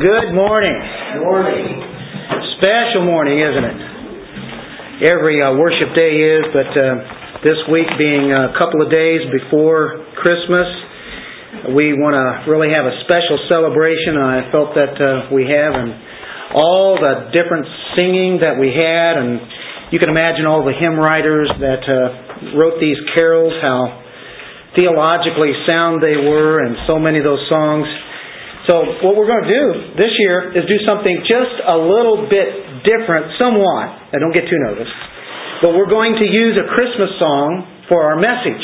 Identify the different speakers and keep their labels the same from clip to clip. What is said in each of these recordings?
Speaker 1: Good morning.
Speaker 2: Morning.
Speaker 1: Special morning, isn't it? Every uh, worship day is, but uh, this week being a couple of days before Christmas, we want to really have a special celebration. I felt that uh, we have, and all the different singing that we had, and you can imagine all the hymn writers that uh, wrote these carols, how theologically sound they were, and so many of those songs. So, what we're going to do this year is do something just a little bit different, somewhat. Now, don't get too nervous. But we're going to use a Christmas song for our message.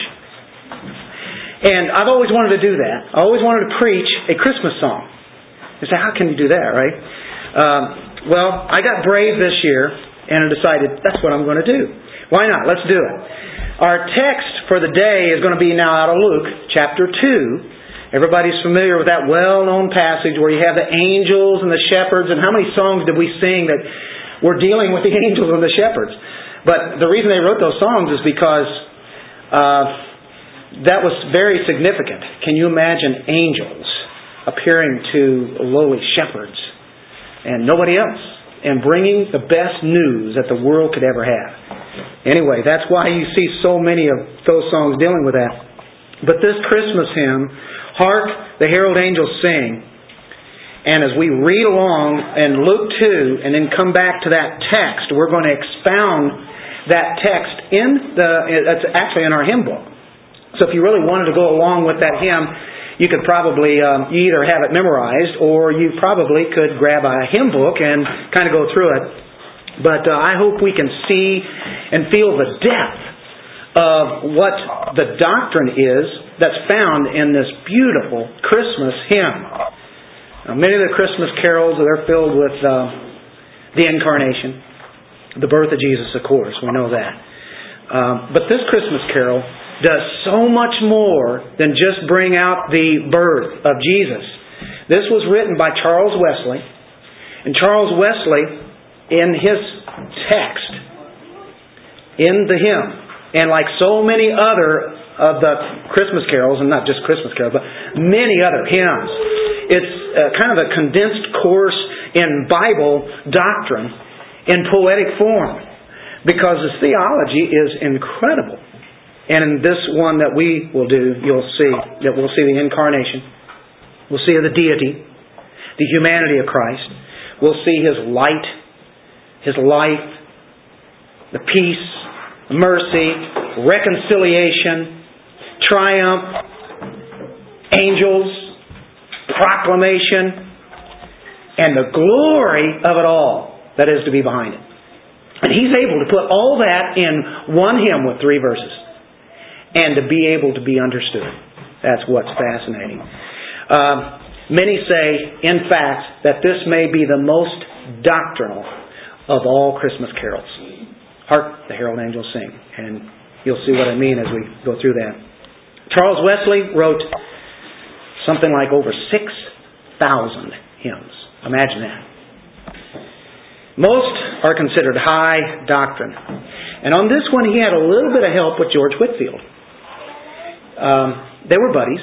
Speaker 1: And I've always wanted to do that. I always wanted to preach a Christmas song. You say, how can you do that, right? Um, well, I got brave this year and I decided that's what I'm going to do. Why not? Let's do it. Our text for the day is going to be now out of Luke chapter 2. Everybody's familiar with that well known passage where you have the angels and the shepherds, and how many songs did we sing that were dealing with the angels and the shepherds? But the reason they wrote those songs is because uh, that was very significant. Can you imagine angels appearing to lowly shepherds and nobody else and bringing the best news that the world could ever have? Anyway, that's why you see so many of those songs dealing with that. But this Christmas hymn, Hark the Herald Angels Sing, and as we read along in Luke 2 and then come back to that text, we're going to expound that text in the, it's actually in our hymn book. So if you really wanted to go along with that hymn, you could probably um, either have it memorized or you probably could grab a hymn book and kind of go through it but uh, I hope we can see and feel the depth of what the doctrine is that's found in this beautiful Christmas hymn. Now, many of the Christmas carols are filled with uh, the incarnation, the birth of Jesus, of course. We know that. Um, but this Christmas carol does so much more than just bring out the birth of Jesus. This was written by Charles Wesley, and Charles Wesley in his text, in the hymn, and like so many other of the Christmas carols, and not just Christmas carols, but many other hymns, it's uh, kind of a condensed course in Bible doctrine in poetic form because the theology is incredible. And in this one that we will do, you'll see that we'll see the incarnation, we'll see the deity, the humanity of Christ, we'll see his light his life, the peace, mercy, reconciliation, triumph, angels, proclamation, and the glory of it all that is to be behind it. And he's able to put all that in one hymn with three verses and to be able to be understood. That's what's fascinating. Uh, many say, in fact, that this may be the most doctrinal of all Christmas carols. Hark the herald angels sing. And you'll see what I mean as we go through that. Charles Wesley wrote something like over 6,000 hymns. Imagine that. Most are considered high doctrine. And on this one, he had a little bit of help with George Whitefield. Um, they were buddies,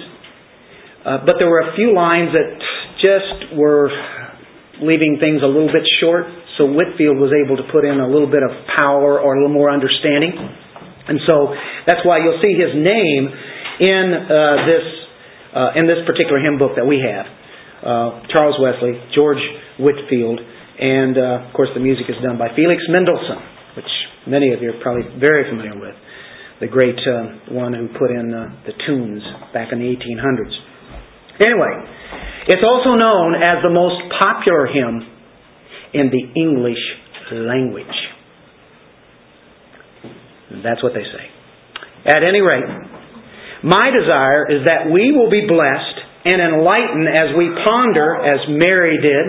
Speaker 1: uh, but there were a few lines that just were leaving things a little bit short. So Whitefield was able to put in a little bit of power or a little more understanding. And so that's why you'll see his name in uh, this uh, in this particular hymn book that we have. Uh, Charles Wesley, George Whitefield, and uh, of course the music is done by Felix Mendelssohn, which many of you are probably very familiar with, the great uh, one who put in uh, the tunes back in the 1800s. Anyway, it's also known as the most popular hymn in the English language. That's what they say. At any rate, my desire is that we will be blessed and enlightened as we ponder, as Mary did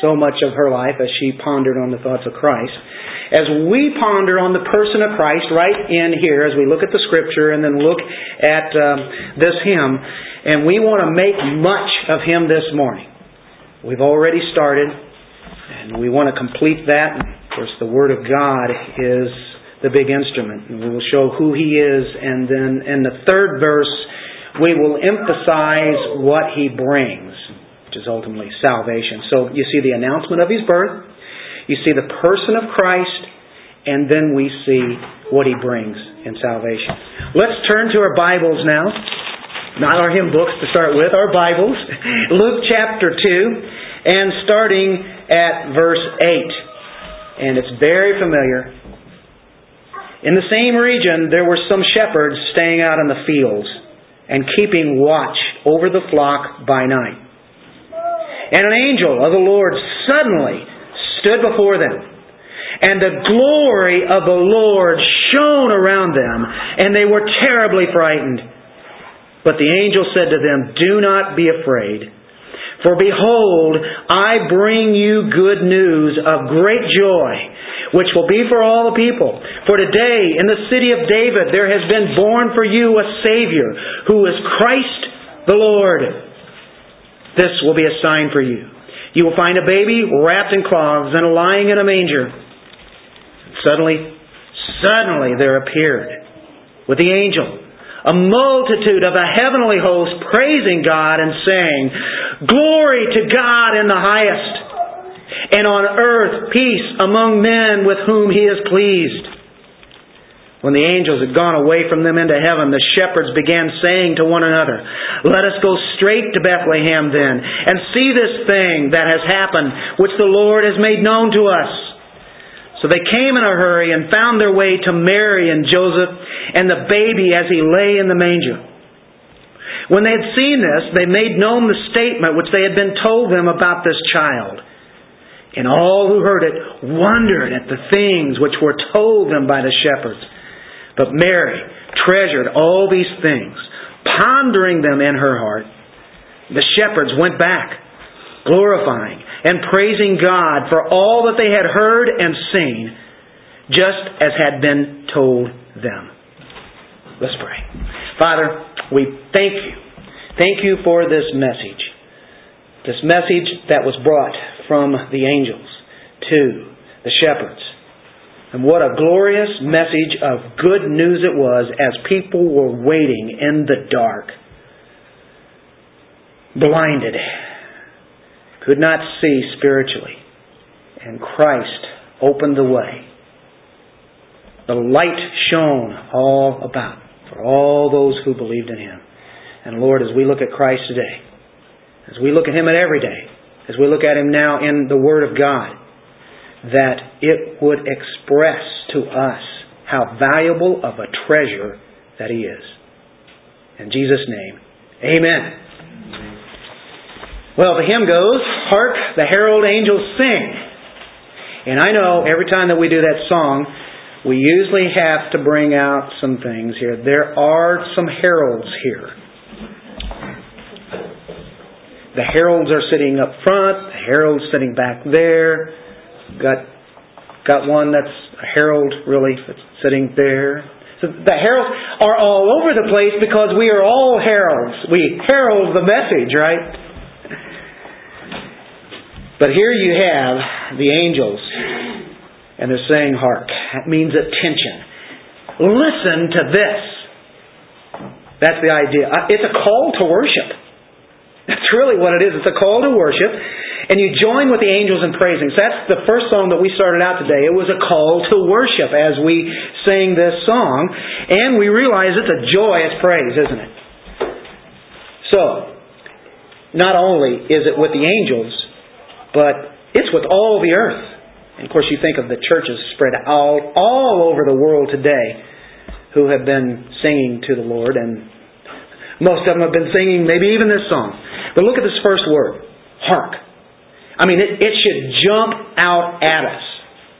Speaker 1: so much of her life as she pondered on the thoughts of Christ. As we ponder on the person of Christ right in here, as we look at the scripture and then look at um, this hymn, and we want to make much of him this morning. We've already started. And we want to complete that. Of course, the Word of God is the big instrument. And we will show who He is. And then in the third verse, we will emphasize what He brings which is ultimately salvation. So you see the announcement of his birth, you see the person of Christ, and then we see what he brings in salvation. Let's turn to our Bibles now. Not our hymn books to start with, our Bibles. Luke chapter 2, and starting at verse 8. And it's very familiar. In the same region, there were some shepherds staying out in the fields and keeping watch over the flock by night. And an angel of the Lord suddenly stood before them, and the glory of the Lord shone around them, and they were terribly frightened. But the angel said to them, Do not be afraid. For behold, I bring you good news of great joy, which will be for all the people. For today, in the city of David, there has been born for you a Savior, who is Christ the Lord. This will be a sign for you. You will find a baby wrapped in cloths and lying in a manger. Suddenly, suddenly there appeared with the angel a multitude of a heavenly host praising God and saying, Glory to God in the highest, and on earth peace among men with whom he is pleased. When the angels had gone away from them into heaven, the shepherds began saying to one another, Let us go straight to Bethlehem then, and see this thing that has happened, which the Lord has made known to us. So they came in a hurry and found their way to Mary and Joseph and the baby as he lay in the manger. When they had seen this, they made known the statement which they had been told them about this child. And all who heard it wondered at the things which were told them by the shepherds. But Mary treasured all these things, pondering them in her heart. The shepherds went back, glorifying and praising God for all that they had heard and seen, just as had been told them. Let's pray. Father, we thank you. Thank you for this message. This message that was brought from the angels to the shepherds. And what a glorious message of good news it was as people were waiting in the dark, blinded could not see spiritually. And Christ opened the way. The light shone all about for all those who believed in Him. And Lord, as we look at Christ today, as we look at Him at every day, as we look at Him now in the Word of God, that it would express to us how valuable of a treasure that He is. In Jesus' name, Amen. Well, the hymn goes, Hark, the herald angels sing. And I know every time that we do that song, we usually have to bring out some things here. There are some heralds here. The heralds are sitting up front, the herald's sitting back there. Got got one that's a herald really that's sitting there. So the heralds are all over the place because we are all heralds. We herald the message, right? But here you have the angels, and they're saying, Hark. That means attention. Listen to this. That's the idea. Uh, it's a call to worship. That's really what it is. It's a call to worship. And you join with the angels in praising. So that's the first song that we started out today. It was a call to worship as we sang this song. And we realize it's a joyous praise, isn't it? So, not only is it with the angels, but it's with all the earth. And of course, you think of the churches spread all, all over the world today who have been singing to the Lord, and most of them have been singing maybe even this song. But look at this first word hark. I mean, it, it should jump out at us.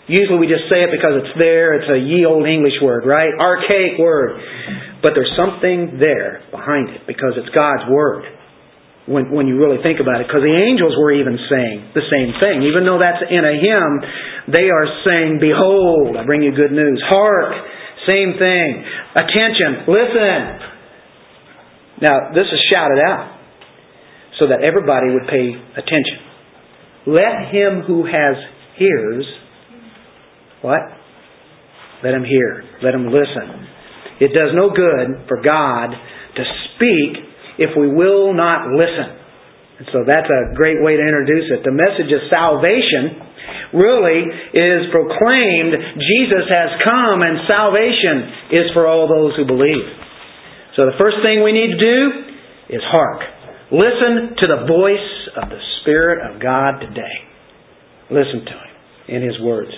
Speaker 1: Usually we just say it because it's there. It's a ye old English word, right? Archaic word. But there's something there behind it because it's God's word when, when you really think about it, because the angels were even saying the same thing. Even though that's in a hymn, they are saying, Behold, I bring you good news. Hark, same thing. Attention, listen. Now, this is shouted out so that everybody would pay attention. Let him who has ears, what? Let him hear. Let him listen. It does no good for God to speak if we will not listen. And so that's a great way to introduce it. The message of salvation really is proclaimed Jesus has come and salvation is for all those who believe. So the first thing we need to do is hark. Listen to the voice of the Spirit of God today. Listen to Him in His words.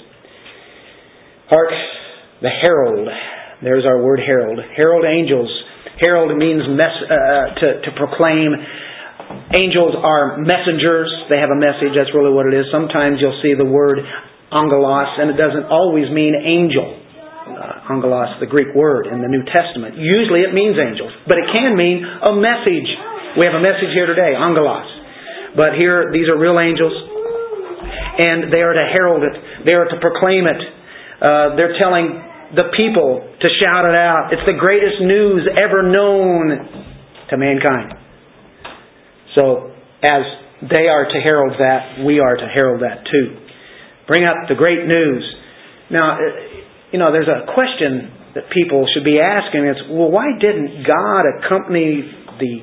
Speaker 1: Hark, the herald. There's our word herald. Herald angels. Herald means uh, uh to, to proclaim Angels are messengers. They have a message. That's really what it is. Sometimes you'll see the word angelos, and it doesn't always mean angel. Uh, angelos, the Greek word in the New Testament. Usually it means angels, but it can mean a message. We have a message here today, angelos. But here, these are real angels, and they are to herald it. They are to proclaim it. Uh, they're telling the people to shout it out. It's the greatest news ever known to mankind. So, as they are to herald that, we are to herald that too. Bring up the great news. Now, uh, you know, there's a question that people should be asking. It's, well, why didn't God accompany the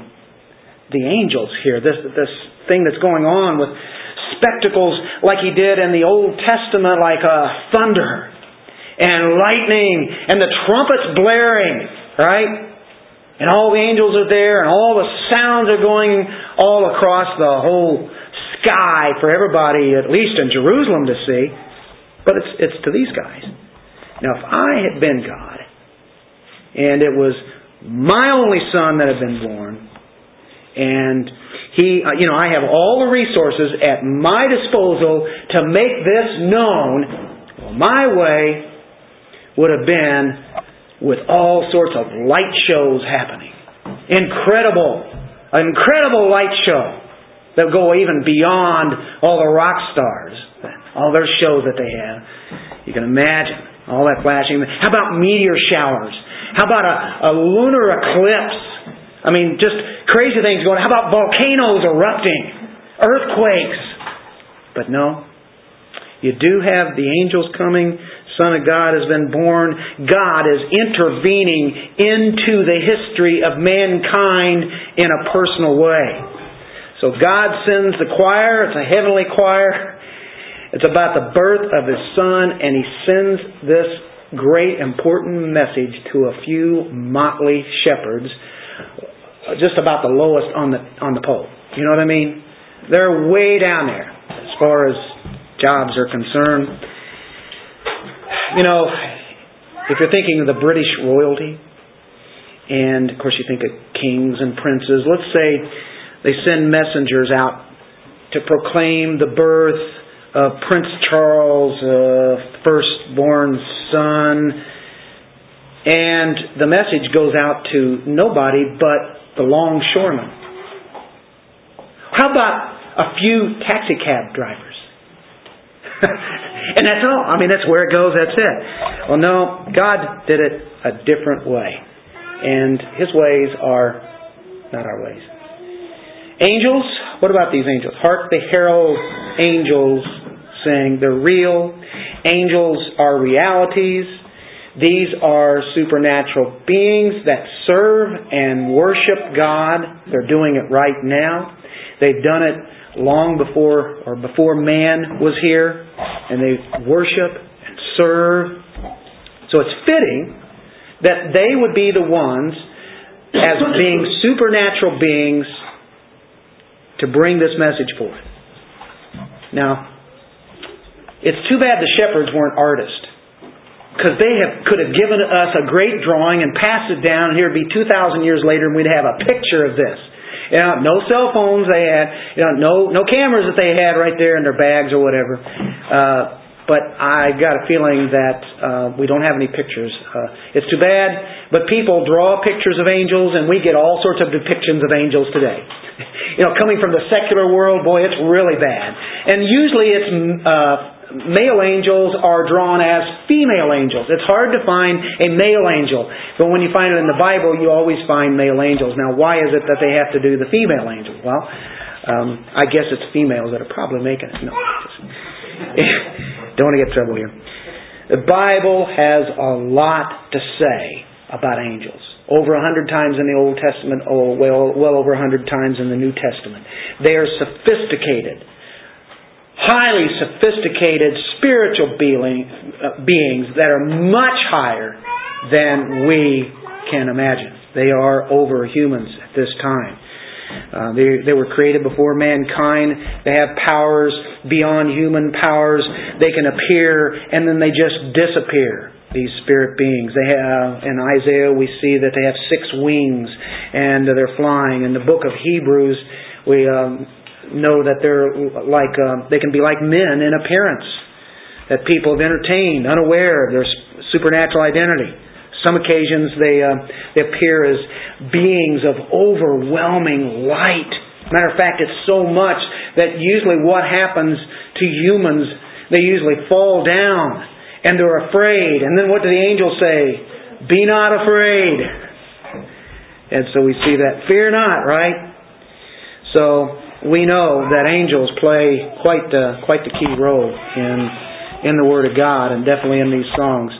Speaker 1: the angels here? This this thing that's going on with spectacles like He did in the Old Testament, like a thunder and lightning and the trumpets blaring, right? And all the angels are there, and all the sounds are going all across the whole sky for everybody, at least in Jerusalem, to see. But it's, it's to these guys. Now, if I had been God, and it was my only son that had been born, and he, uh, you know, I have all the resources at my disposal to make this known, my way would have been with all sorts of light shows happening. Incredible, incredible light show that go even beyond all the rock stars, all their shows that they have. You can imagine all that flashing. How about meteor showers? How about a, a lunar eclipse? I mean, just crazy things going. How about volcanoes erupting? Earthquakes? But no. You do have the angels coming Son of God has been born. God is intervening into the history of mankind in a personal way. So God sends the choir, it's a heavenly choir. It's about the birth of His Son, and He sends this great important message to a few motley shepherds, just about the lowest on the, on the pole. You know what I mean? They're way down there as far as jobs are concerned. You know, if you're thinking of the British royalty, and of course you think of kings and princes, let's say they send messengers out to proclaim the birth of Prince Charles' uh, firstborn son, and the message goes out to nobody but the longshoremen. How about a few taxi cab drivers? and that's all. I mean, that's where it goes. That's it. Well, no, God did it a different way. And His ways are not our ways. Angels, what about these angels? Hark the herald angels sing. They're real. Angels are realities. These are supernatural beings that serve and worship God. They're doing it right now. They've done it long before or before man was here, and they worship and serve. So it's fitting that they would be the ones, as being supernatural beings, to bring this message forth. Now, it's too bad the shepherds weren't artists. Because they have, could have given us a great drawing and passed it down, and here it'd be 2,000 years later, and we'd have a picture of this. Know, no cell phones they had. You know, no no cameras that they had right there in their bags or whatever. Uh, but I got a feeling that uh, we don't have any pictures. Uh, it's too bad, but people draw pictures of angels, and we get all sorts of depictions of angels today. you know, coming from the secular world, boy, it's really bad. And usually, it's uh, male angels are drawn as female angels. It's hard to find a male angel, but when you find it in the Bible, you always find male angels. Now, why is it that they have to do the female angel? Well, um, I guess it's females that are probably making it. No, just, don't want to get trouble here. The Bible has a lot to say about angels. Over a hundred times in the Old Testament, oh, well, well over a hundred times in the New Testament. They are sophisticated, highly sophisticated spiritual uh, beings that are much higher than we can imagine. They are over humans at this time. Uh, they, they were created before mankind. They have powers beyond human powers. They can appear and then they just disappear these spirit beings. They have in Isaiah we see that they have six wings and they're flying. In the book of Hebrews we um, know that they're like uh, they can be like men in appearance. That people have entertained, unaware of their supernatural identity. Some occasions they uh, they appear as beings of overwhelming light. Matter of fact, it's so much that usually what happens to humans, they usually fall down and they're afraid. And then what do the angels say? Be not afraid. And so we see that. Fear not, right? So we know that angels play quite the, quite the key role in, in the Word of God and definitely in these songs.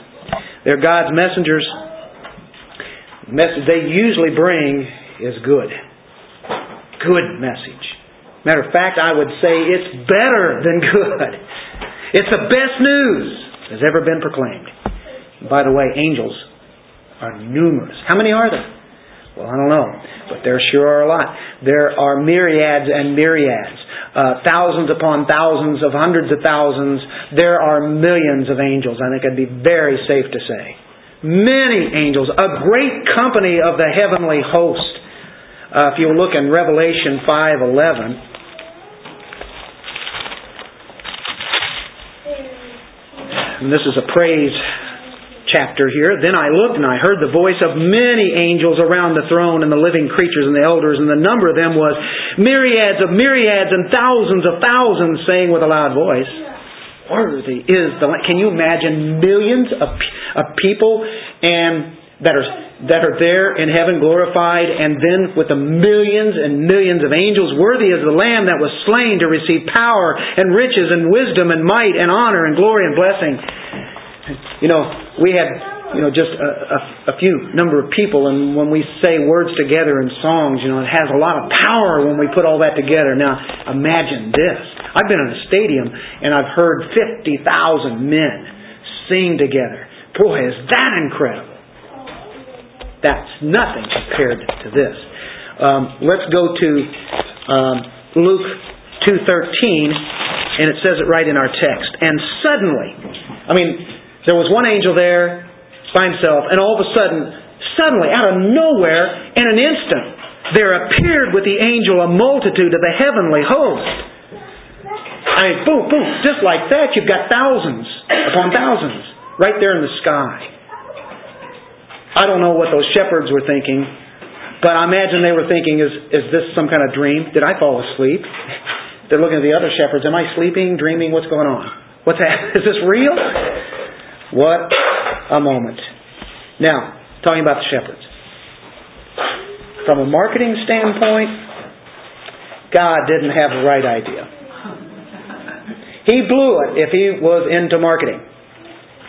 Speaker 1: They're God's messengers. The message they usually bring is good. Good message. Matter of fact, I would say it's better than good. It's the best news has ever been proclaimed. by the way, angels are numerous. How many are there? Well, I don't know, but there sure are a lot. There are myriads and myriads, uh, thousands upon thousands of hundreds of thousands. There are millions of angels. I think it'd be very safe to say. Many angels, a great company of the heavenly host. Uh, if you look in Revelation 5:11, and this is a praise chapter here. Then I looked and I heard the voice of many angels around the throne and the living creatures and the elders, and the number of them was myriads of myriads and thousands of thousands, saying with a loud voice, Worthy is the Lamb. Can you imagine millions of, of people and that are that are there in heaven glorified, and then with the millions and millions of angels, worthy is the Lamb that was slain to receive power and riches and wisdom and might and honor and glory and blessing. You know, we had you know just a, a, a few number of people, and when we say words together in songs, you know, it has a lot of power when we put all that together. Now, imagine this. I've been in a stadium and I've heard fifty thousand men sing together. Boy, is that incredible! That's nothing compared to this. Um, let's go to um, Luke 2.13, and it says it right in our text. And suddenly, I mean, there was one angel there by himself, and all of a sudden, suddenly, out of nowhere, in an instant, there appeared with the angel a multitude of the heavenly host. I mean, boom, boom, just like that, you've got thousands upon thousands right there in the sky. I don't know what those shepherds were thinking, but I imagine they were thinking, is, is this some kind of dream? Did I fall asleep? They're looking at the other shepherds. Am I sleeping, dreaming? What's going on? What's that? Is this real? What a moment. Now, talking about the shepherds. From a marketing standpoint, God didn't have the right idea. He blew it if he was into marketing.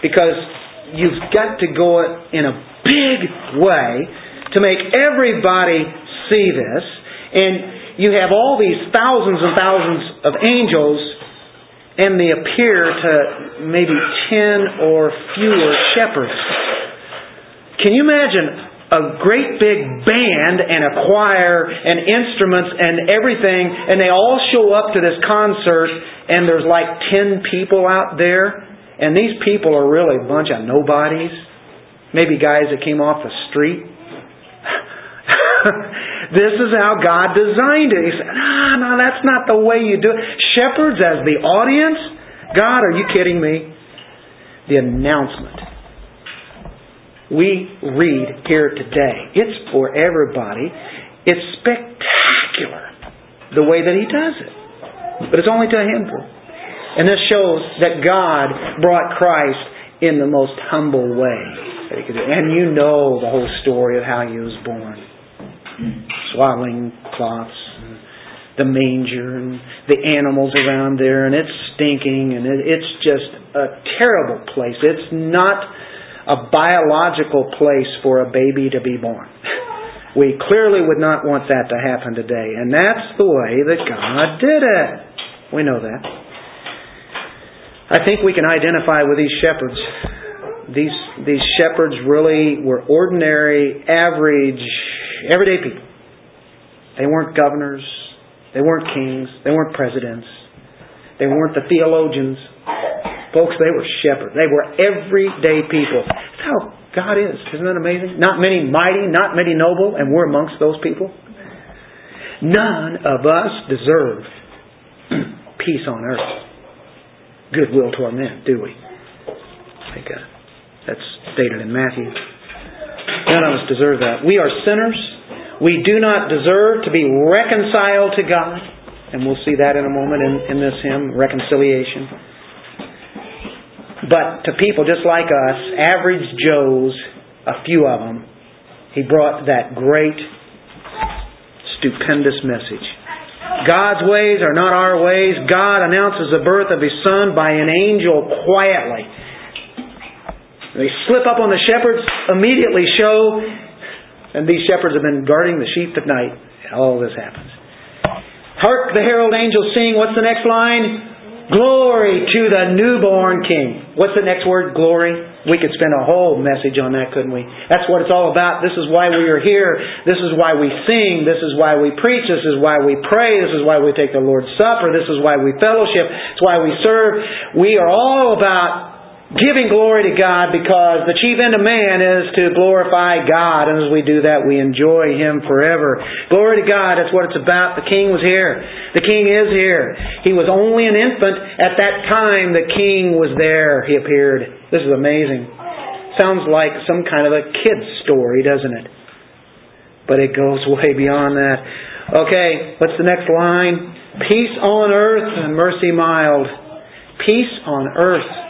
Speaker 1: Because you've got to go in a big way to make everybody see this. And you have all these thousands and thousands of angels, and they appear to maybe ten or fewer shepherds. Can you imagine a great big band and a choir and instruments and everything, and they all show up to this concert, and there's like ten people out there, and these people are really a bunch of nobodies Maybe guys that came off the street. this is how God designed it. He said, no, no, that's not the way you do it. Shepherds as the audience? God, are you kidding me? The announcement. We read here today. It's for everybody. It's spectacular the way that He does it. But it's only to a handful. And this shows that God brought Christ in the most humble way that he could do. And you know the whole story of how he was born. Swaddling cloths, and the manger, and the animals around there, and it's stinking, and it, it's just a terrible place. It's not a biological place for a baby to be born. We clearly would not want that to happen today. And that's the way that God did it. We know that. I think we can identify with these shepherds. These, these shepherds really were ordinary, average, everyday people. They weren't governors. They weren't kings. They weren't presidents. They weren't the theologians. Folks, they were shepherds. They were everyday people. That's how God is. Isn't that amazing? Not many mighty, not many noble, and we're amongst those people. None of us deserve peace on earth, goodwill toward men, do we? I uh, that's stated in Matthew. None of us deserve that. We are sinners. We do not deserve to be reconciled to God. And we'll see that in a moment in, in this hymn, reconciliation. But to people just like us, average Joes, a few of them, he brought that great, stupendous message. God's ways are not our ways. God announces the birth of His Son by an angel quietly. They slip up on the shepherds, immediately show, and these shepherds have been guarding the sheep at night. All this happens. Hark the herald angels sing. What's the next line? Glory to the newborn King. What's the next word? Glory. We could spend a whole message on that, couldn't we? That's what it's all about. This is why we are here. This is why we sing. This is why we preach. This is why we pray. This is why we take the Lord's Supper. This is why we fellowship. It's why we serve. We are all about giving glory to God because the chief end of man is to glorify God. And as we do that, we enjoy Him forever. Glory to God, that's what it's about. The King was here. The King is here. He was only an infant. At that time, the King was there. He appeared. This is amazing. Sounds like some kind of a kid's story, doesn't it? But it goes way beyond that. Okay, what's the next line? Peace on earth and mercy mild. Peace on earth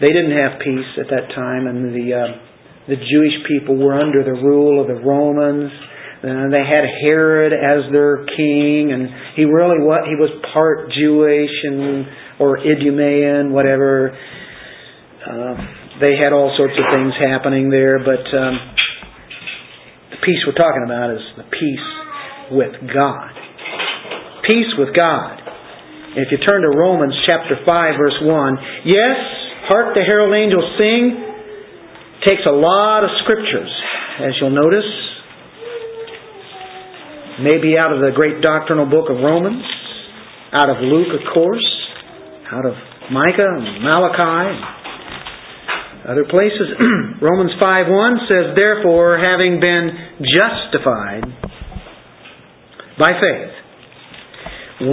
Speaker 1: they didn't have peace at that time, and the uh, the Jewish people were under the rule of the Romans. And they had Herod as their king, and he really what he was part Jewish and or Idumean, whatever. Uh, they had all sorts of things happening there, but um, the peace we're talking about is the peace with God. Peace with God. If you turn to Romans chapter 5 verse 1, yes, Hark the herald angels sing takes a lot of scriptures, as you'll notice. Maybe out of the great doctrinal book of Romans, out of Luke, of course, out of Micah and Malachi, and other places. Romans 5.1 says, Therefore, having been justified by faith,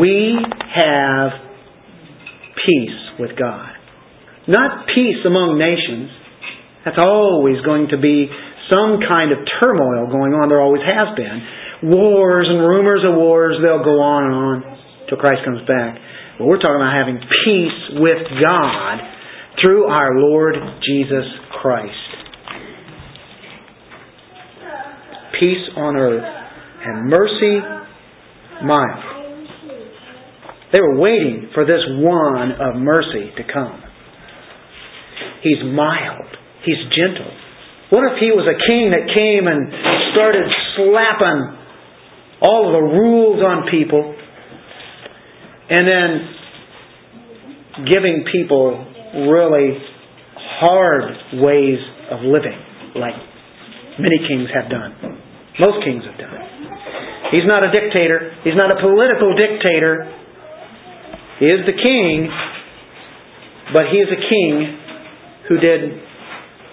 Speaker 1: we have peace with God not peace among nations. That's always going to be some kind of turmoil going on. There always has been. Wars and rumors of wars, they'll go on and on till Christ comes back. But we're talking about having peace with God through our Lord Jesus Christ. Peace on earth and mercy mild. They were waiting for this one of mercy to come. He's mild. He's gentle. What if he was a king that came and started slapping all the rules on people and then giving people really hard ways of living, like many kings have done. Most kings have done. He's not a dictator. He's not a political dictator. He is the king, but he is a king who did,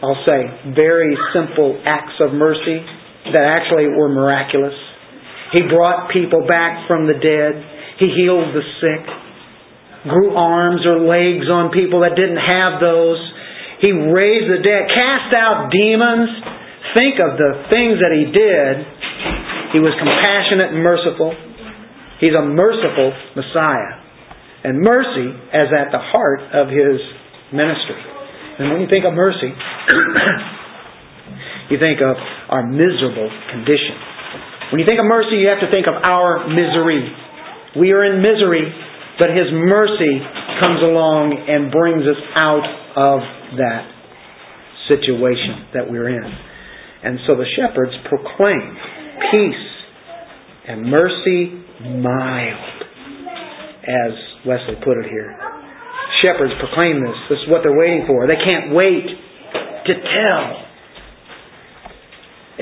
Speaker 1: I'll say, very simple acts of mercy that actually were miraculous. He brought people back from the dead. He healed the sick, grew arms or legs on people that didn't have those. He raised the dead, cast out demons. Think of the things that he did. He was compassionate and merciful. He's a merciful Messiah. And mercy is at the heart of his ministry. And when you think of mercy, you think of our miserable condition. When you think of mercy, you have to think of our misery. We are in misery, but His mercy comes along and brings us out of that. situation that we're in. And so the shepherds proclaim peace and mercy mild, as Wesley put it here. Shepherds proclaim this. This is what they're waiting for. They can't wait to tell.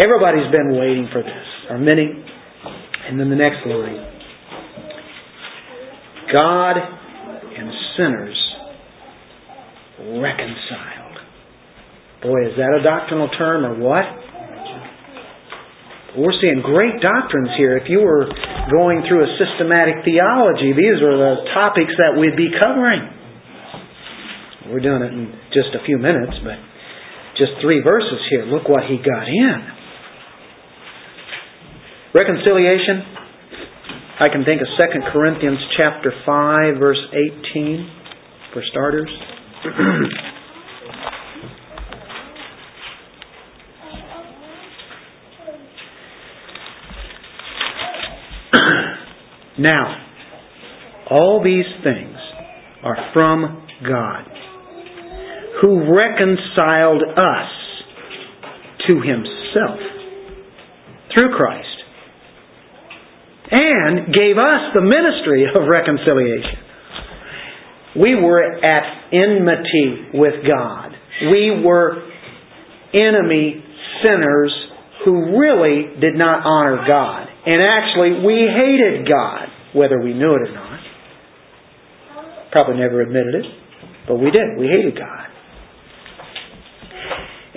Speaker 1: Everybody's been waiting for this, or many. And then the next line God and sinners reconciled. Boy, is that a doctrinal term or what? We're seeing great doctrines here. If you were going through a systematic theology, these are the topics that we'd be covering. We're doing it in just a few minutes, but just three verses here. Look what he got in. Reconciliation. I can think of 2 Corinthians chapter 5 verse 18 for starters. now, all these things are from God, who reconciled us to himself through Christ and gave us the ministry of reconciliation. We were at enmity with God. We were enemy sinners who really did not honor God. And actually, we hated God, whether we knew it or not. Probably never admitted it, but we did. We hated God.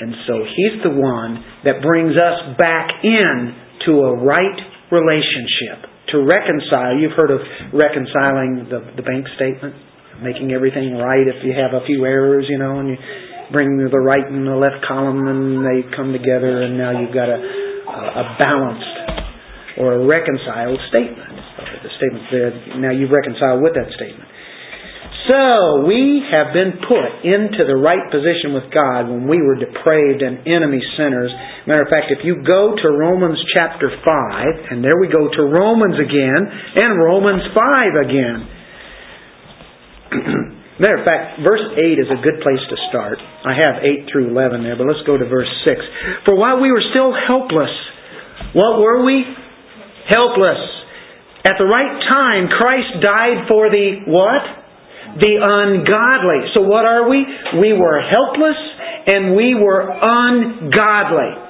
Speaker 1: And so He's the one that brings us back in to a right relationship. To reconcile, you've heard of reconciling the, the bank statement? making everything right if you have a few errors, you know, and you bring the right and the left column and they come together and now you've got a, a balanced or a reconciled statement. The statement there, now you've reconciled with that statement. So, we have been put into the right position with God when we were depraved and enemy sinners. Matter of fact, if you go to Romans chapter 5, and there we go to Romans again, and Romans 5 again. Matter of fact, verse 8 is a good place to start. I have 8 through 11 there, but let's go to verse 6. For while we were still helpless, what were we? Helpless. At the right time, Christ died for the what? The ungodly. So what are we? We were helpless and we were ungodly.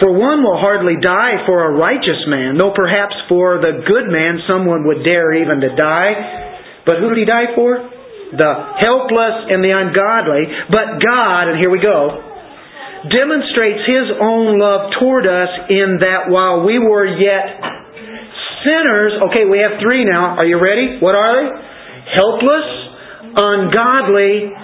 Speaker 1: For one will hardly die for a righteous man, though perhaps for the good man someone would dare even to die. But who did he die for? The helpless and the ungodly. But God, and here we go, demonstrates His own love toward us in that while we were yet sinners, okay, we have three now. Are you ready? What are they? Helpless, ungodly,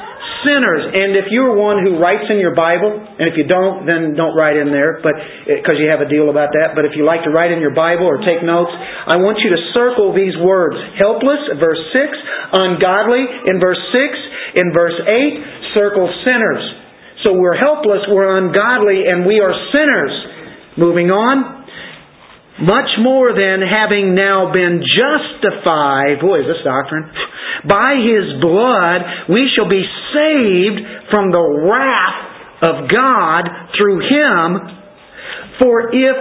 Speaker 1: sinners. And if you're one who writes in your Bible, and if you don't, then don't write in there, but eh, because you have a deal about that. But if you like to write in your Bible or take notes, I want you to circle these words: helpless, verse six; ungodly, in verse six; in verse eight, circle sinners. So we're helpless, we're ungodly, and we are sinners. Moving on. Much more than having now been justified, boy, is this doctrine, by His blood, we shall be saved from the wrath of God through Him. For if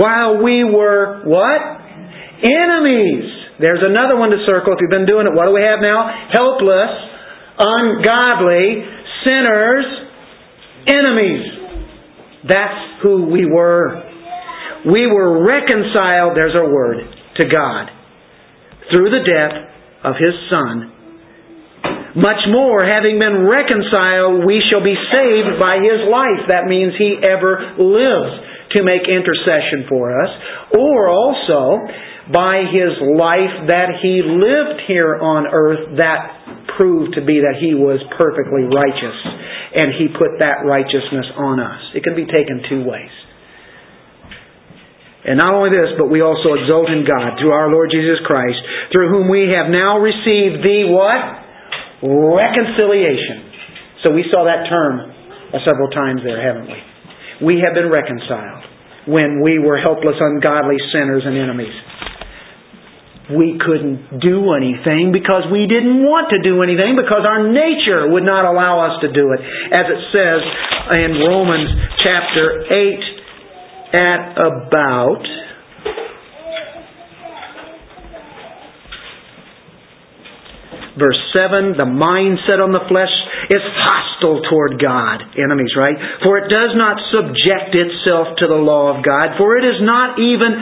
Speaker 1: while we were what? Enemies. There's another one to circle if you've been doing it. What do we have now? Helpless, ungodly, sinners, enemies. That's who we were we were reconciled, there's our word, to God through the death of His Son. Much more, having been reconciled, we shall be saved by His life. That means He ever lives to make intercession for us. Or also, by His life that He lived here on earth, that proved to be that He was perfectly righteous. And He put that righteousness on us. It can be taken two ways. And not only this, but we also exult in God through our Lord Jesus Christ, through whom we have now received the what? Reconciliation. So we saw that term uh, several times there, haven't we? We have been reconciled when we were helpless, ungodly sinners and enemies. we couldn't do anything because we didn't want to do anything because our nature would not allow us to do it. As it says in Romans chapter 8 at about verse 7, the mindset on the flesh is hostile toward God. Enemies, right? For it does not subject itself to the law of God, for it is not even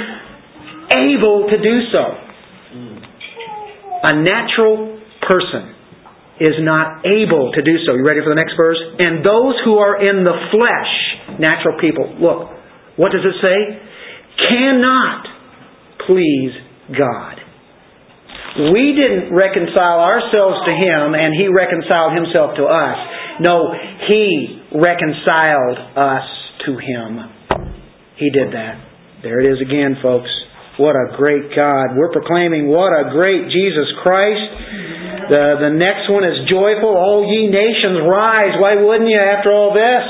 Speaker 1: able to do so. A natural person is not able to do so. You ready for the next verse? And those who are in the flesh, natural people, look, what does it say? Cannot please God. We didn't reconcile ourselves to Him and He reconciled Himself to us. No, He reconciled us to Him. He did that. There it is again, folks. What a great God. We're proclaiming what a great Jesus Christ. The, the next one is joyful. All ye nations rise. Why wouldn't you after all this?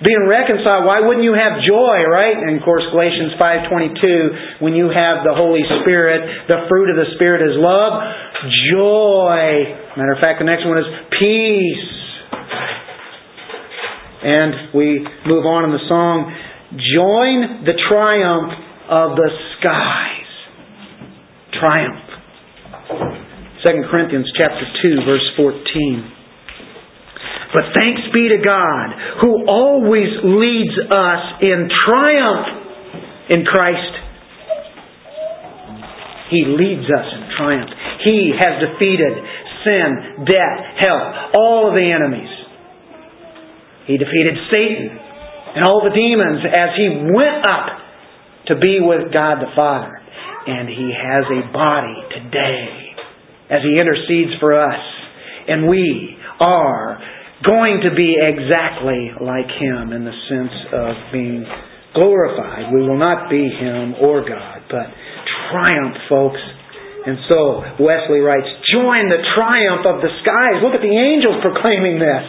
Speaker 1: Being reconciled, why wouldn't you have joy, right? And of course Galatians 5.22, when you have the Holy Spirit, the fruit of the Spirit is love, joy. Matter of fact, the next one is peace. And we move on in the song, join the triumph of the skies. Triumph. 2 Corinthians chapter 2 verse 14. But thanks be to God who always leads us in triumph in Christ. He leads us in triumph. He has defeated sin, death, hell, all of the enemies. He defeated Satan and all the demons as he went up to be with God the Father. And He has a body today as He intercedes for us. And we are going to be exactly like Him in the sense of being glorified. We will not be Him or God, but triumph, folks. And so Wesley writes, join the triumph of the skies. Look at the angels proclaiming this.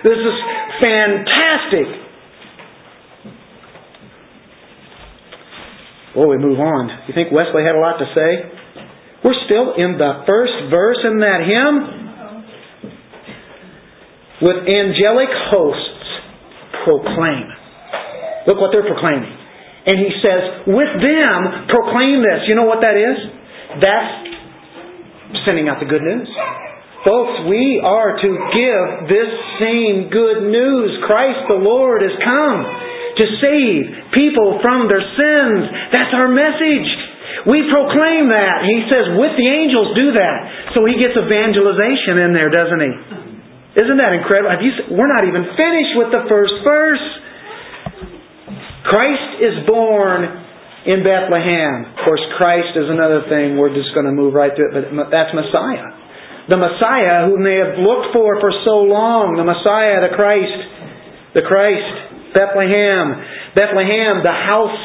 Speaker 1: This is fantastic. Well, we move on. You think Wesley had a lot to say? We're still in the first verse in that hymn. With angelic hosts proclaim. Look what they're proclaiming. And he says, with them proclaim this. You know what that is? That's sending out the good news. Folks, we are to give this same good news. Christ the Lord has come to save people from their sins. That's our message. We proclaim that. He says, with the angels do that. So he gets evangelization in there, doesn't he? Isn't that incredible? You, we're not even finished with the first verse. Christ is born in Bethlehem. Of course, Christ is another thing. We're just going to move right through it, but that's Messiah. The Messiah whom they have looked for for so long. The Messiah, the Christ. The Christ. Bethlehem. Bethlehem, the house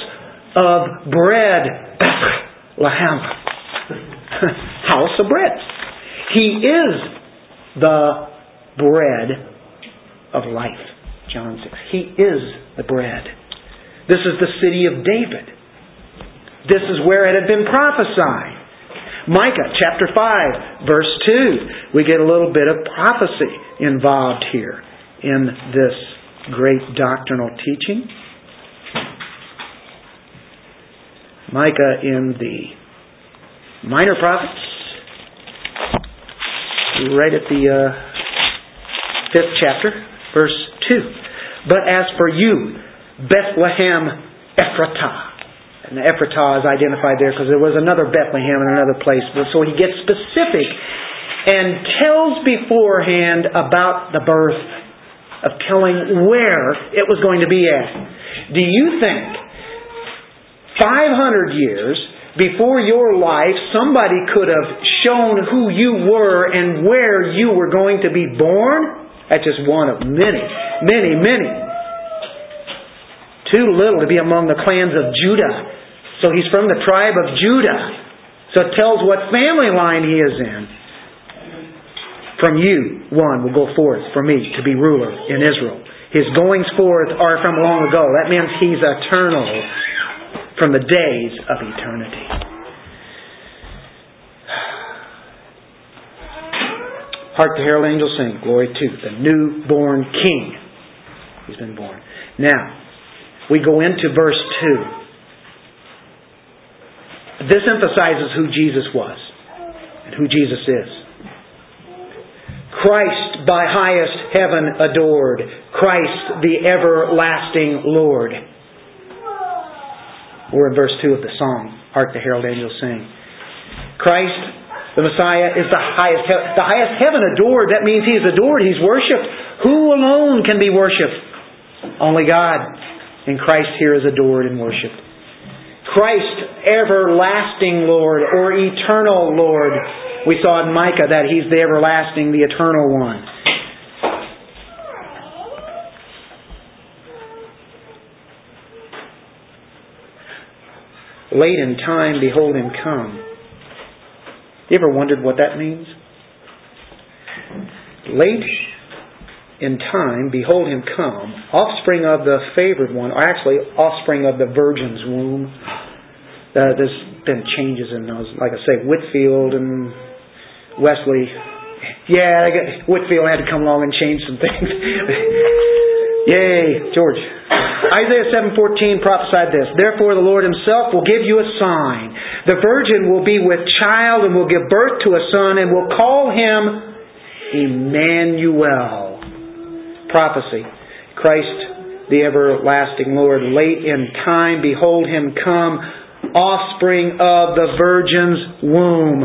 Speaker 1: of bread. Bethlehem. house of bread. He is the bread of life. John 6. He is the bread. This is the city of David. This is where it had been prophesied. Micah chapter 5, verse 2. We get a little bit of prophecy involved here in this great doctrinal teaching. Micah in the Minor Prophets, right at the uh, fifth chapter, verse 2. But as for you, Bethlehem Ephratah, and the Ephratah is identified there because there was another Bethlehem in another place. So he gets specific and tells beforehand about the birth of telling where it was going to be at. Do you think 500 years before your life somebody could have shown who you were and where you were going to be born? That's just one of many, many, many. Too little to be among the clans of Judah. So he's from the tribe of Judah. So it tells what family line he is in. From you, one will go forth for me to be ruler in Israel. His goings forth are from long ago. That means he's eternal from the days of eternity. Hark the herald angels sing, Glory to the newborn King. He's been born. Now, we go into verse 2. This emphasizes who Jesus was and who Jesus is. Christ by highest heaven adored. Christ the everlasting Lord. We're in verse 2 of the song, Hark the Herald Angels Sing. Christ, the Messiah, is the highest, the highest heaven adored. That means He is adored, He's worshipped. Who alone can be worshipped? Only God. And Christ here is adored and worshipped. Christ, everlasting Lord or eternal Lord. We saw in Micah that He's the everlasting, the eternal one. Late in time, behold him come. You ever wondered what that means? Late in time, behold him come, offspring of the favored one, or actually offspring of the virgin's womb. Uh, there's been changes in those, like I say, Whitefield and Wesley. Yeah, Whitefield had to come along and change some things. Yay, George. Isaiah 7:14 prophesied this. Therefore the Lord himself will give you a sign. The virgin will be with child and will give birth to a son and will call him Emmanuel. Prophecy. Christ the everlasting Lord late in time behold him come offspring of the virgin's womb.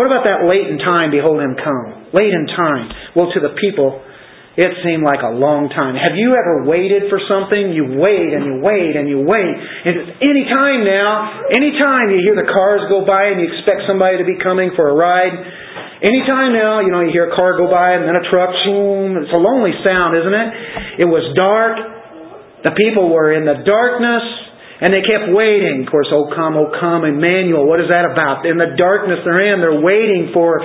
Speaker 1: What about that late in time behold him come? Late in time. Well to the people it seemed like a long time. Have you ever waited for something? You wait and you wait and you wait. And any time now, any time you hear the cars go by and you expect somebody to be coming for a ride. Anytime now, you know, you hear a car go by and then a truck, boom. It's a lonely sound, isn't it? It was dark. The people were in the darkness. And they kept waiting. Of course, oh come, oh come, Emmanuel. What is that about? In the darkness they're in, they're waiting for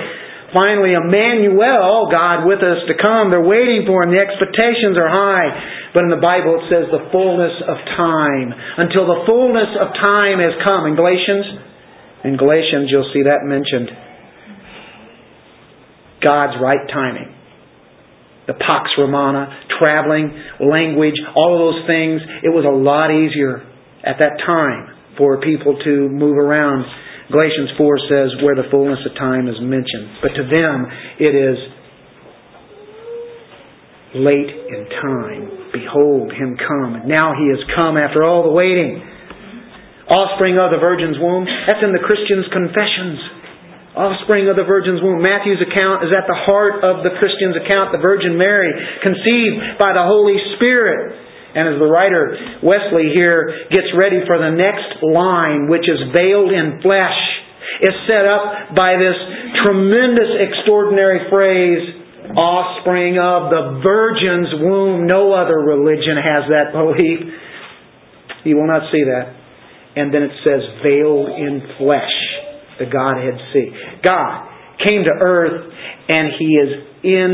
Speaker 1: finally Emmanuel, God with us to come. They're waiting for him. The expectations are high. But in the Bible it says the fullness of time. Until the fullness of time has come. In Galatians, in Galatians you'll see that mentioned. God's right timing. The Pax Romana, traveling, language, all of those things. It was a lot easier at that time for people to move around Galatians 4 says where the fullness of time is mentioned. But to them, it is late in time. Behold him come. Now he has come after all the waiting. Offspring of the virgin's womb. That's in the Christian's confessions. Offspring of the virgin's womb. Matthew's account is at the heart of the Christian's account. The Virgin Mary, conceived by the Holy Spirit. And as the writer Wesley here gets ready for the next line, which is veiled in flesh, is set up by this tremendous, extraordinary phrase, offspring of the virgin's womb. No other religion has that belief. You will not see that. And then it says, veiled in flesh, the Godhead see. God came to earth and He is in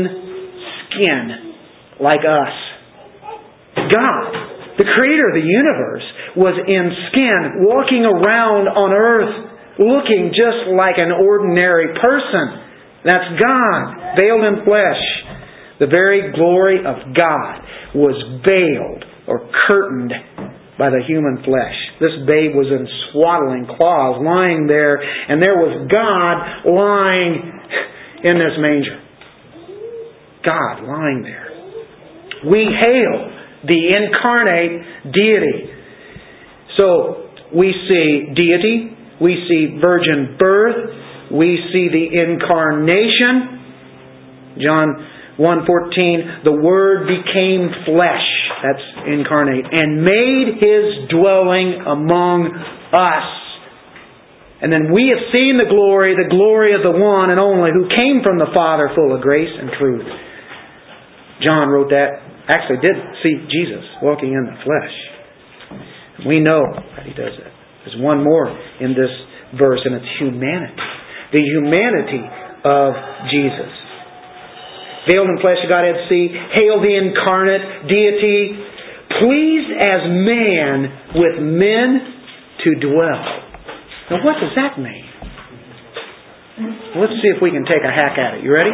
Speaker 1: skin like us. God, the creator of the universe, was in skin, walking around on earth, looking just like an ordinary person. That's God, veiled in flesh. The very glory of God was veiled or curtained by the human flesh. This babe was in swaddling cloths, lying there, and there was God lying in this manger. God lying there. We hail the incarnate deity. So we see deity, we see virgin birth, we see the incarnation. John 1:14 the word became flesh that's incarnate and made his dwelling among us and then we have seen the glory the glory of the one and only who came from the father full of grace and truth John wrote that actually did see Jesus walking in the flesh. We know that he does it. There's one more in this verse, and it's humanity. The humanity of Jesus. Veiled in flesh, Godhead see. Hail the incarnate deity, pleased as man with men to dwell. Now, what does that mean? Let's see if we can take a hack at it. You ready?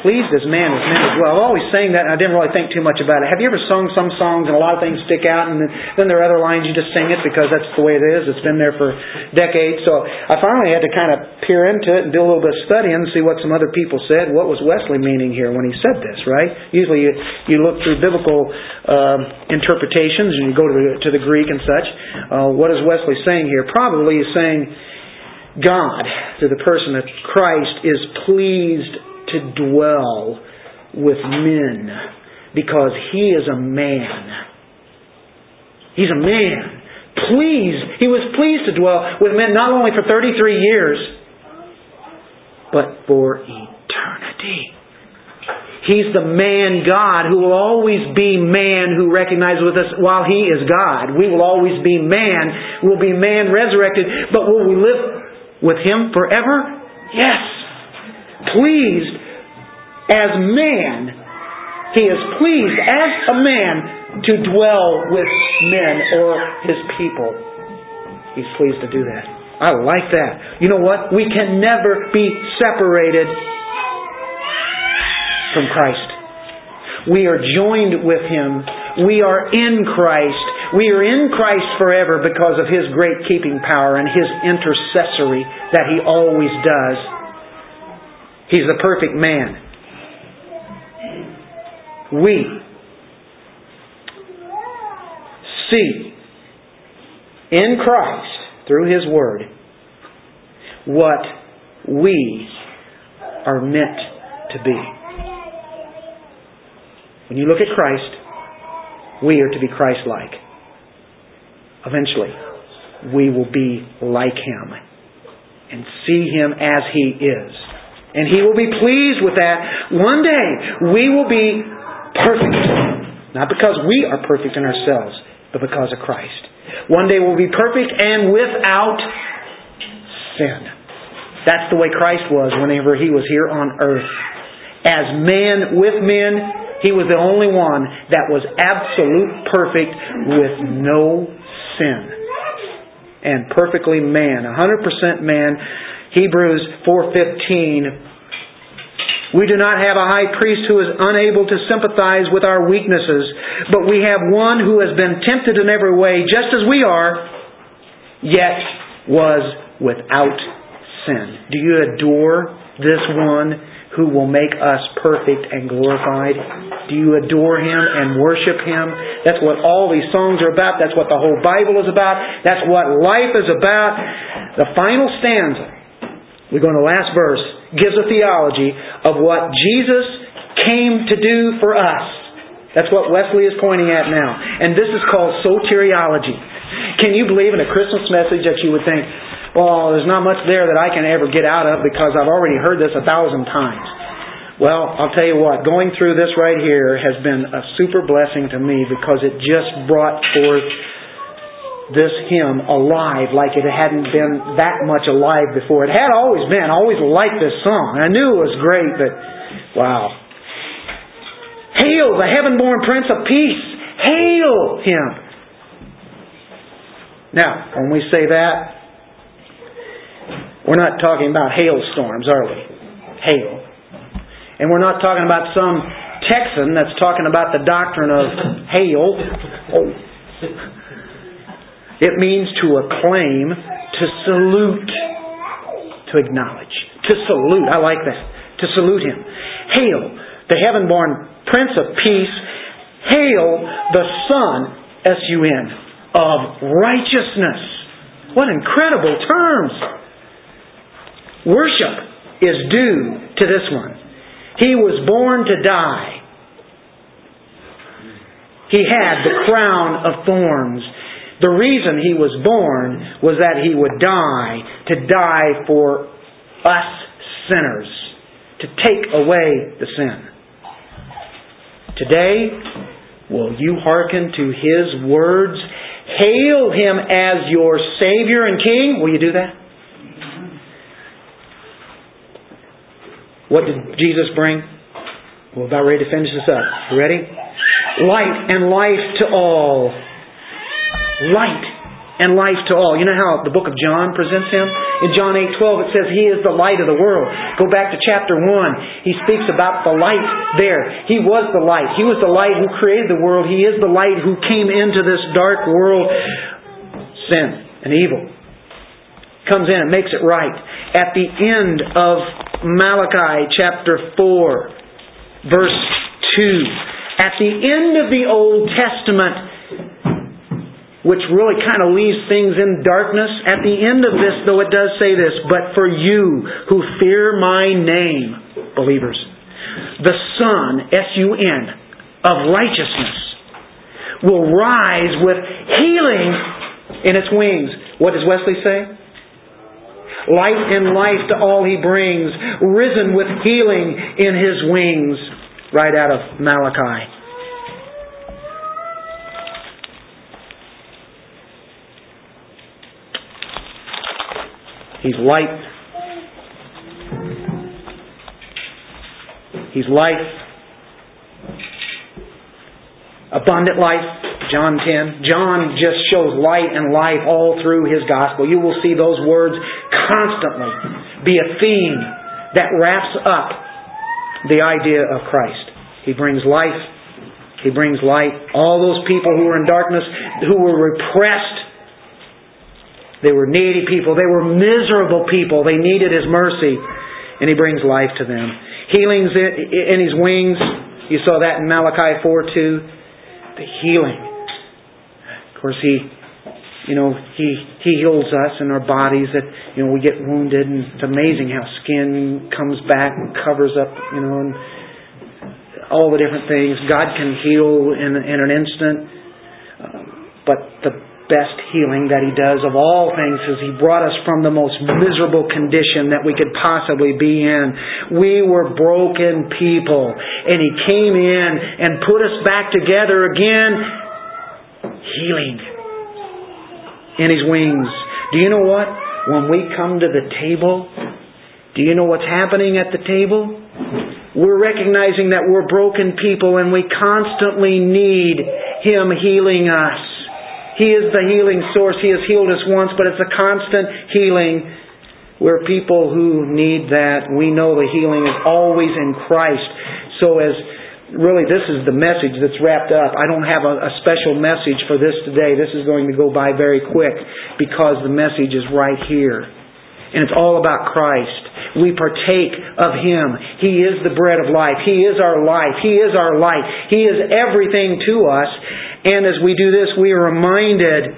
Speaker 1: Pleased as man as men as well. I've always saying that and I didn't really think too much about it. Have you ever sung some songs and a lot of things stick out and then there are other lines you just sing it because that's the way it is. It's been there for decades. So I finally had to kind of peer into it and do a little bit of studying and see what some other people said. What was Wesley meaning here when he said this, right? Usually you, you look through biblical uh, interpretations and you go to the, to the Greek and such. Uh, what is Wesley saying here? Probably he's saying God, to the person of Christ, is pleased to dwell with men because he is a man. He's a man. Pleased. He was pleased to dwell with men not only for 33 years, but for eternity. He's the man God who will always be man who recognizes with us while He is God. We will always be man. We'll be man resurrected. But will we live with Him forever? Yes pleased as man. He is pleased as a man to dwell with men or his people. He's pleased to do that. I like that. You know what? We can never be separated from Christ. We are joined with Him. We are in Christ. We are in Christ forever because of His great keeping power and His intercessory that He always does. He's the perfect man. We see in Christ, through His Word, what we are meant to be. When you look at Christ, we are to be Christ like. Eventually, we will be like Him and see Him as He is. And He will be pleased with that. One day, we will be perfect. Not because we are perfect in ourselves, but because of Christ. One day we'll be perfect and without sin. That's the way Christ was whenever He was here on earth. As man with men, He was the only one that was absolute perfect with no sin. And perfectly man, 100% man Hebrews 4:15 We do not have a high priest who is unable to sympathize with our weaknesses, but we have one who has been tempted in every way just as we are, yet was without sin. Do you adore this one who will make us perfect and glorified? Do you adore Him and worship Him? That's what all these songs are about. That's what the whole Bible is about. That's what life is about. The final stanza we go in the last verse, gives a theology of what Jesus came to do for us. That's what Wesley is pointing at now. And this is called soteriology. Can you believe in a Christmas message that you would think, well, there's not much there that I can ever get out of because I've already heard this a thousand times. Well, I'll tell you what, going through this right here has been a super blessing to me because it just brought forth this hymn alive like it hadn't been that much alive before. It had always been. I always liked this song. I knew it was great, but wow. Hail the heaven born Prince of Peace. Hail him. Now, when we say that, we're not talking about hailstorms, are we? Hail. And we're not talking about some Texan that's talking about the doctrine of hail. Oh. It means to acclaim, to salute, to acknowledge. To salute. I like that. To salute him. Hail, the heaven born Prince of Peace. Hail, the Son, S U N, of righteousness. What incredible terms! Worship is due to this one. He was born to die. He had the crown of thorns. The reason he was born was that he would die, to die for us sinners, to take away the sin. Today, will you hearken to his words? Hail him as your Savior and King. Will you do that? What did Jesus bring? We're about ready to finish this up. Ready? Light and life to all light and life to all. You know how the book of John presents him? In John 8:12 it says he is the light of the world. Go back to chapter 1. He speaks about the light there. He was the light. He was the light who created the world. He is the light who came into this dark world sin and evil. Comes in and makes it right. At the end of Malachi chapter 4 verse 2 at the end of the Old Testament which really kind of leaves things in darkness. At the end of this, though, it does say this, but for you who fear my name, believers, the Sun, S-U-N, of righteousness will rise with healing in its wings. What does Wesley say? Light and life to all he brings, risen with healing in his wings, right out of Malachi. He's light. He's life. Abundant life. John 10. John just shows light and life all through his gospel. You will see those words constantly be a theme that wraps up the idea of Christ. He brings life. He brings light. All those people who were in darkness, who were repressed they were needy people. They were miserable people. They needed His mercy. And He brings life to them. Healings in His wings. You saw that in Malachi 4 2. The healing. Of course, He, you know, He, he heals us in our bodies that, you know, we get wounded and it's amazing how skin comes back and covers up, you know, and all the different things. God can heal in, in an instant. Uh, but the best healing that He does of all things is He brought us from the most miserable condition that we could possibly be in. We were broken people, and He came in and put us back together again, healing in His wings. Do you know what? When we come to the table, do you know what's happening at the table? We're recognizing that we're broken people and we constantly need Him healing us. He is the healing source. He has healed us once, but it's a constant healing. We're people who need that. We know the healing is always in Christ. So as really this is the message that's wrapped up. I don't have a, a, special message for this today. This is going to go by very quick because the message is right here. And it's all about Christ. We partake of Him. He is the bread of life. He is our life. He is our life. He is everything to us. And as we do this, we are reminded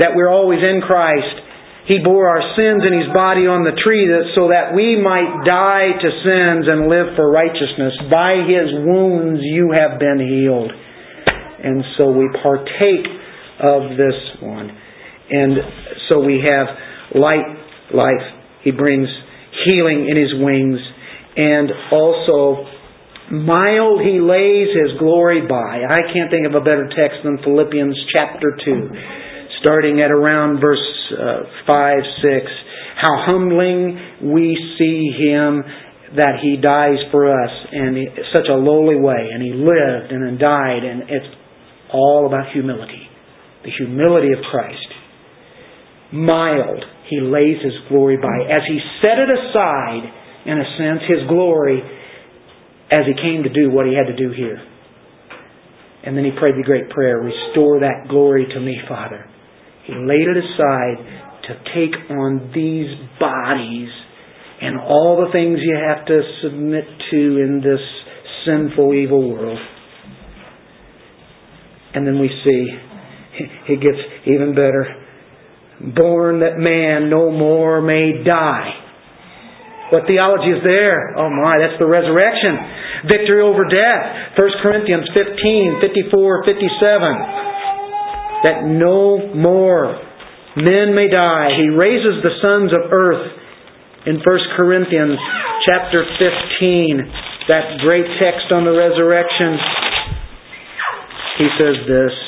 Speaker 1: that we're always in Christ. He bore our sins in His body on the tree so that we might die to sins and live for righteousness. By His wounds you have been healed. And so we partake of this one. And so we have light, life. He brings healing in His wings. And also Mild he lays his glory by. I can't think of a better text than Philippians chapter 2, starting at around verse uh, 5, 6. How humbling we see him that he dies for us in such a lowly way, and he lived and then died, and it's all about humility. The humility of Christ. Mild he lays his glory by. As he set it aside, in a sense, his glory as he came to do what he had to do here. And then he prayed the great prayer Restore that glory to me, Father. He laid it aside to take on these bodies and all the things you have to submit to in this sinful, evil world. And then we see it gets even better. Born that man no more may die. What theology is there? Oh my, that's the resurrection. Victory over death. 1 Corinthians 15, 54, 57. That no more men may die. He raises the sons of earth in 1 Corinthians chapter 15. That great text on the resurrection. He says this.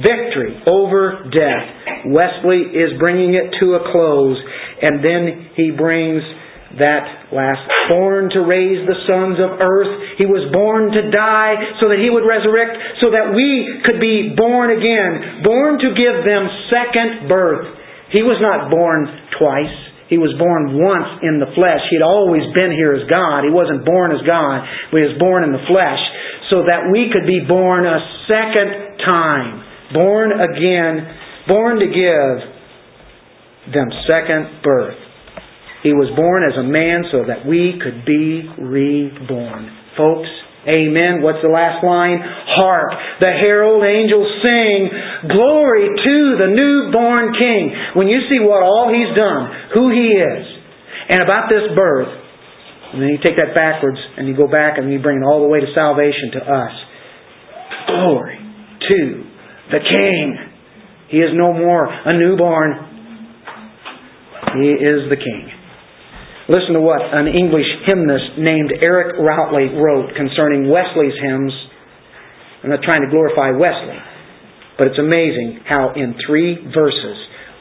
Speaker 1: Victory over death. Wesley is bringing it to a close, and then he brings that last born to raise the sons of earth. He was born to die so that he would resurrect, so that we could be born again, born to give them second birth. He was not born twice. He was born once in the flesh. He had always been here as God. He wasn't born as God, but he was born in the flesh so that we could be born a second time. Born again, born to give them second birth. He was born as a man so that we could be reborn. Folks, Amen. What's the last line? Hark, the herald angels sing, Glory to the newborn King. When you see what all He's done, who He is, and about this birth, and then you take that backwards and you go back and you bring it all the way to salvation to us. Glory to the King. He is no more a newborn. He is the King. Listen to what an English hymnist named Eric Routley wrote concerning Wesley's hymns. I'm not trying to glorify Wesley, but it's amazing how in three verses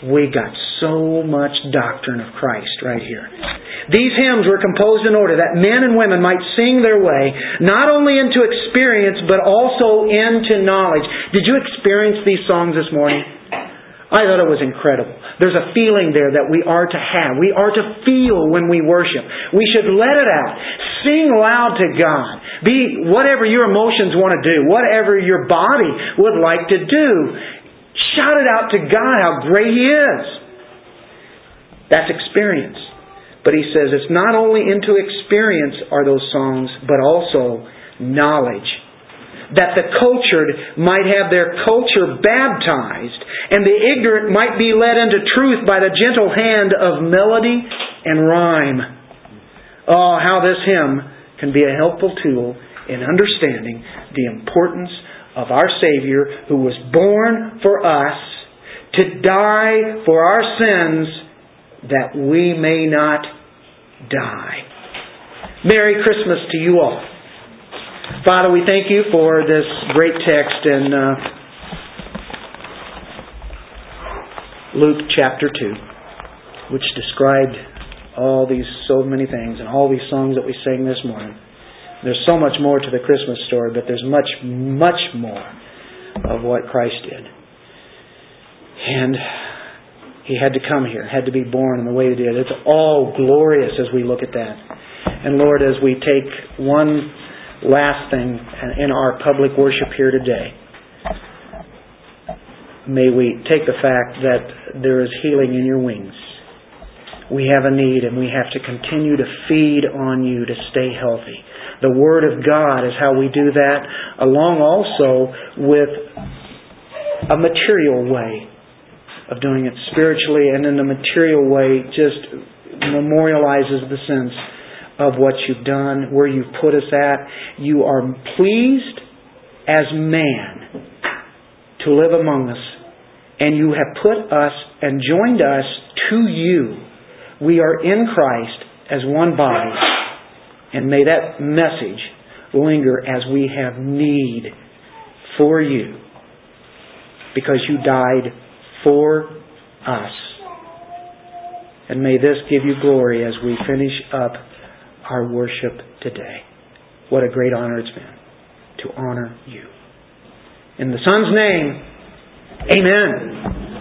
Speaker 1: we got so much doctrine of Christ right here. These hymns were composed in order that men and women might sing their way not only into experience but also into knowledge. Did you experience these songs this morning? I thought it was incredible. There's a feeling there that we are to have. We are to feel when we worship. We should let it out. Sing loud to God. Be whatever your emotions want to do, whatever your body would like to do. Shout it out to God how great He is. That's experience. But he says it's not only into experience are those songs, but also knowledge that the cultured might have their culture baptized, and the ignorant might be led into truth by the gentle hand of melody and rhyme. Oh, how this hymn can be a helpful tool in understanding the importance of our Savior who was born for us to die for our sins that we may not die. Merry Christmas to you all. Father, we thank you for this great text in uh, Luke chapter 2, which described all these so many things and all these songs that we sang this morning. There's so much more to the Christmas story, but there's much, much more of what Christ did. And he had to come here, had to be born in the way he did. It's all glorious as we look at that. And Lord, as we take one last thing in our public worship here today. May we take the fact that there is healing in your wings. We have a need and we have to continue to feed on you to stay healthy. The Word of God is how we do that, along also with a material way of doing it spiritually, and in the material way just memorializes the sense of what you've done, where you've put us at. You are pleased as man to live among us. And you have put us and joined us to you. We are in Christ as one body. And may that message linger as we have need for you. Because you died for us. And may this give you glory as we finish up our worship today. What a great honor it's been to honor you. In the Son's name, Amen.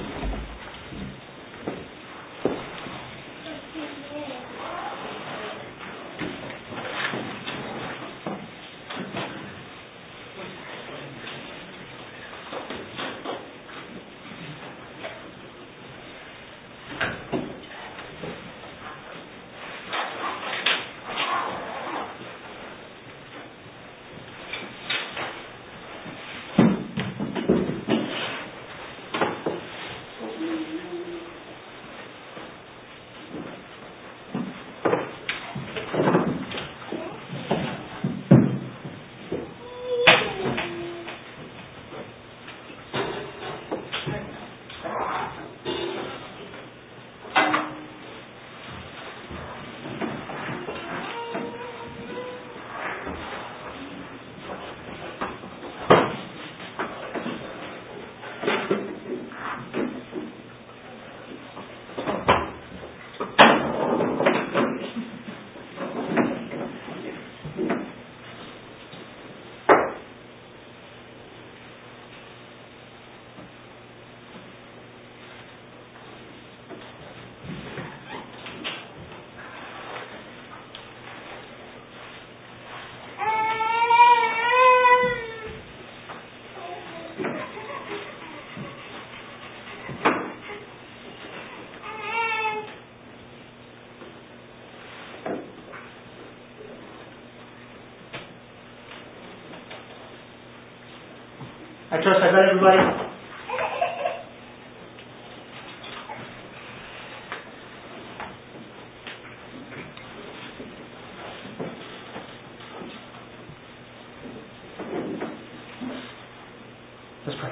Speaker 1: I trust I got everybody. Let's pray.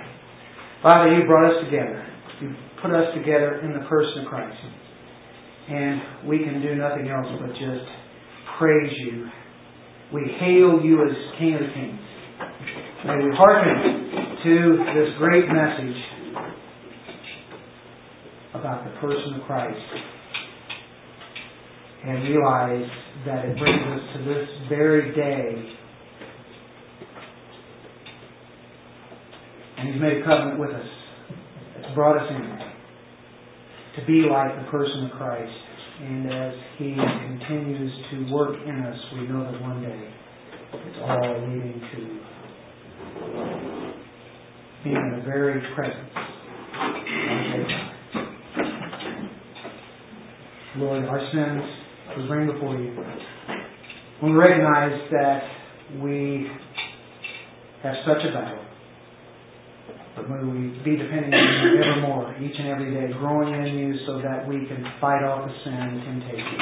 Speaker 1: Father, you brought us together. You put us together in the person of Christ. And we can do nothing else but just praise you. We hail you as King of Kings. May we hearken to this great message about the person of Christ and realize that it brings us to this very day. And He's made a covenant with us. It's brought us in to be like the person of Christ. And as He continues to work in us, we know that one day it's all leading to in the very presence of God. Lord, our sins we bring before you. We recognize that we have such a battle. But may we be depending on you ever more, each and every day, growing in you so that we can fight off the sin and temptation.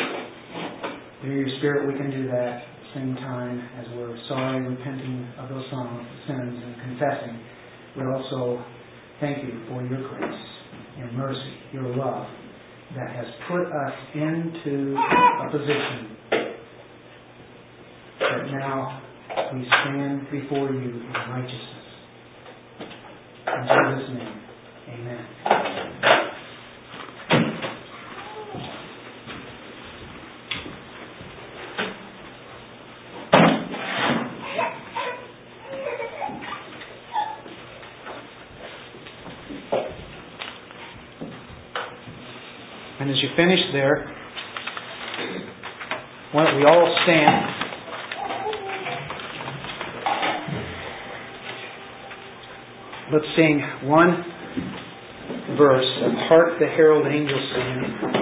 Speaker 1: Through your Spirit, we can do that at the same time as we're sorry, repenting of those sins and confessing. We also thank you for your grace and mercy, your love that has put us into a position that now we stand before you in righteousness. In Jesus' name, amen. And as you finish there, why don't we all stand? Let's sing one verse Hark the Herald Angels Sing.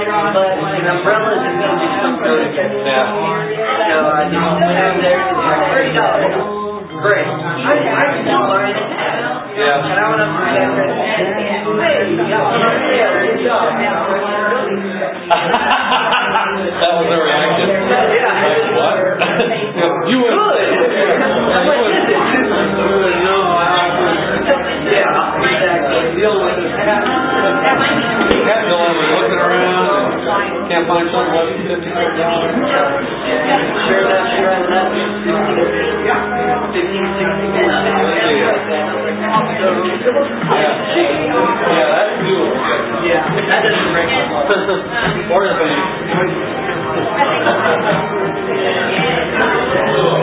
Speaker 3: Clothes, but an umbrella is going to do some good.
Speaker 4: yeah.
Speaker 3: So I just went out there and was like, thirty dollars. Great. I, I still learned it.
Speaker 4: Yeah.
Speaker 3: And I went up to the counter and said, hey, you got one on sale. Good job.
Speaker 4: that was their reaction.
Speaker 3: Yeah.
Speaker 4: Like, what? you went.
Speaker 3: Good. Like, is it? No, I Yeah, exactly. The
Speaker 4: looking around, can't find less than dollars. Yeah. Yeah, that's.
Speaker 3: Yeah, that doesn't break heart.
Speaker 4: Or the bank.
Speaker 2: Well,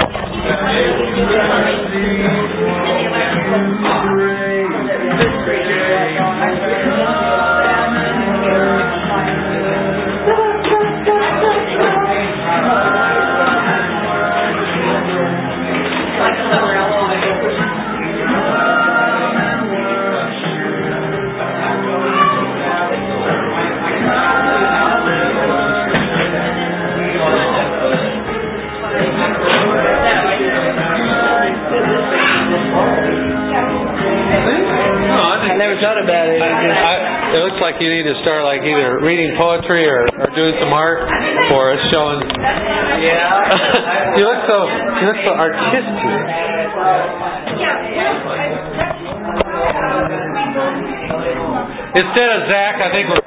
Speaker 4: Instead of Zach, I think we're